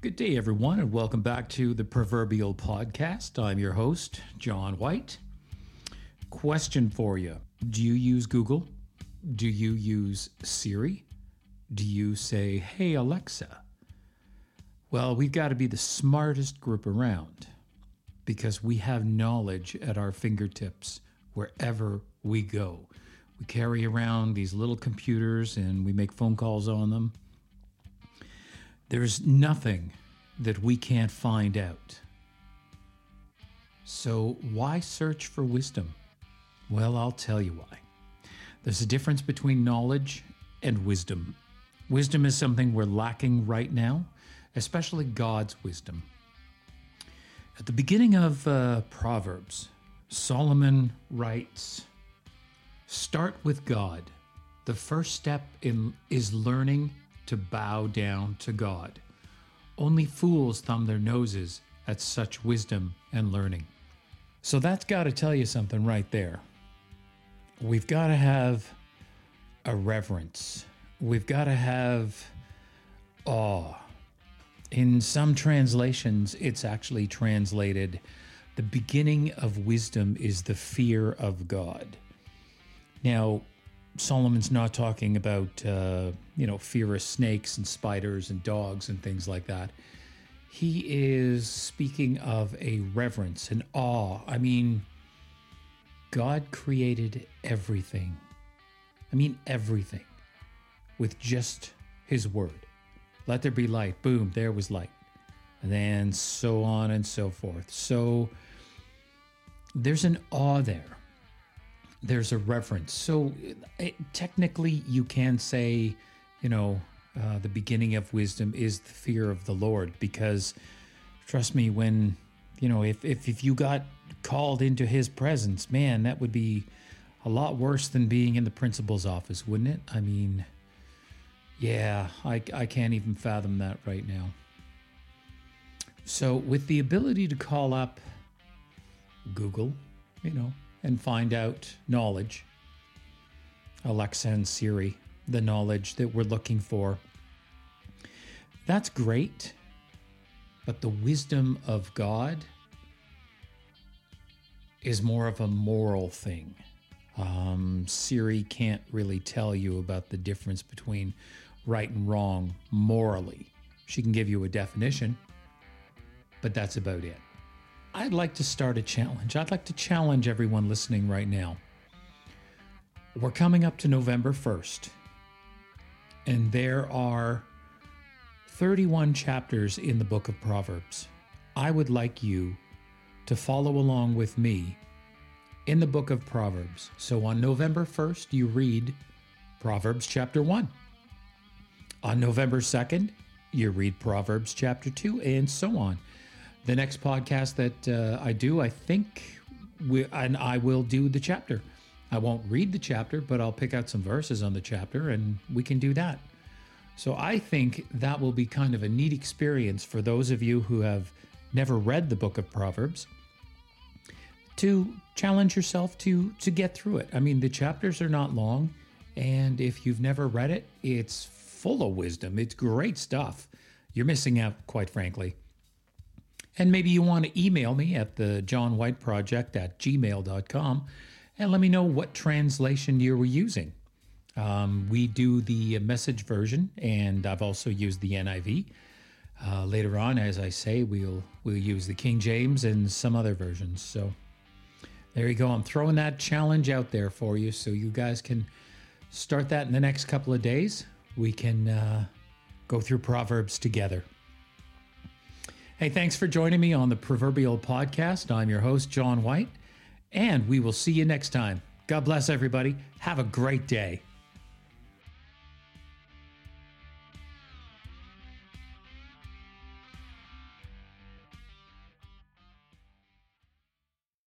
Good day, everyone, and welcome back to the Proverbial Podcast. I'm your host, John White. Question for you Do you use Google? Do you use Siri? Do you say, Hey, Alexa? Well, we've got to be the smartest group around because we have knowledge at our fingertips wherever we go. We carry around these little computers and we make phone calls on them. There's nothing that we can't find out. So, why search for wisdom? Well, I'll tell you why. There's a difference between knowledge and wisdom. Wisdom is something we're lacking right now, especially God's wisdom. At the beginning of uh, Proverbs, Solomon writes Start with God. The first step in, is learning to bow down to God. Only fools thumb their noses at such wisdom and learning. So that's got to tell you something right there. We've got to have a reverence, we've got to have awe. In some translations, it's actually translated the beginning of wisdom is the fear of God. Now, Solomon's not talking about, uh, you know, fear of snakes and spiders and dogs and things like that. He is speaking of a reverence, an awe. I mean, God created everything. I mean, everything with just his word. Let there be light. Boom, there was light. And then so on and so forth. So there's an awe there there's a reference. So it, technically, you can say, you know, uh, the beginning of wisdom is the fear of the Lord, because trust me, when you know, if if if you got called into His presence, man, that would be a lot worse than being in the principal's office, wouldn't it? I mean, yeah, I I can't even fathom that right now. So with the ability to call up Google, you know, and find out knowledge. Alexa and Siri, the knowledge that we're looking for. That's great, but the wisdom of God is more of a moral thing. Um, Siri can't really tell you about the difference between right and wrong morally. She can give you a definition, but that's about it. I'd like to start a challenge. I'd like to challenge everyone listening right now. We're coming up to November 1st, and there are 31 chapters in the book of Proverbs. I would like you to follow along with me in the book of Proverbs. So on November 1st, you read Proverbs chapter 1. On November 2nd, you read Proverbs chapter 2, and so on the next podcast that uh, I do, I think, we, and I will do the chapter. I won't read the chapter, but I'll pick out some verses on the chapter and we can do that. So I think that will be kind of a neat experience for those of you who have never read the book of Proverbs to challenge yourself to to get through it. I mean, the chapters are not long, and if you've never read it, it's full of wisdom. It's great stuff. You're missing out, quite frankly. And maybe you want to email me at the John White Project at gmail.com and let me know what translation you were using. Um, we do the message version, and I've also used the NIV. Uh, later on, as I say, we'll we'll use the King James and some other versions. So there you go. I'm throwing that challenge out there for you, so you guys can start that in the next couple of days. We can uh, go through Proverbs together. Hey, thanks for joining me on the Proverbial Podcast. I'm your host, John White, and we will see you next time. God bless everybody. Have a great day.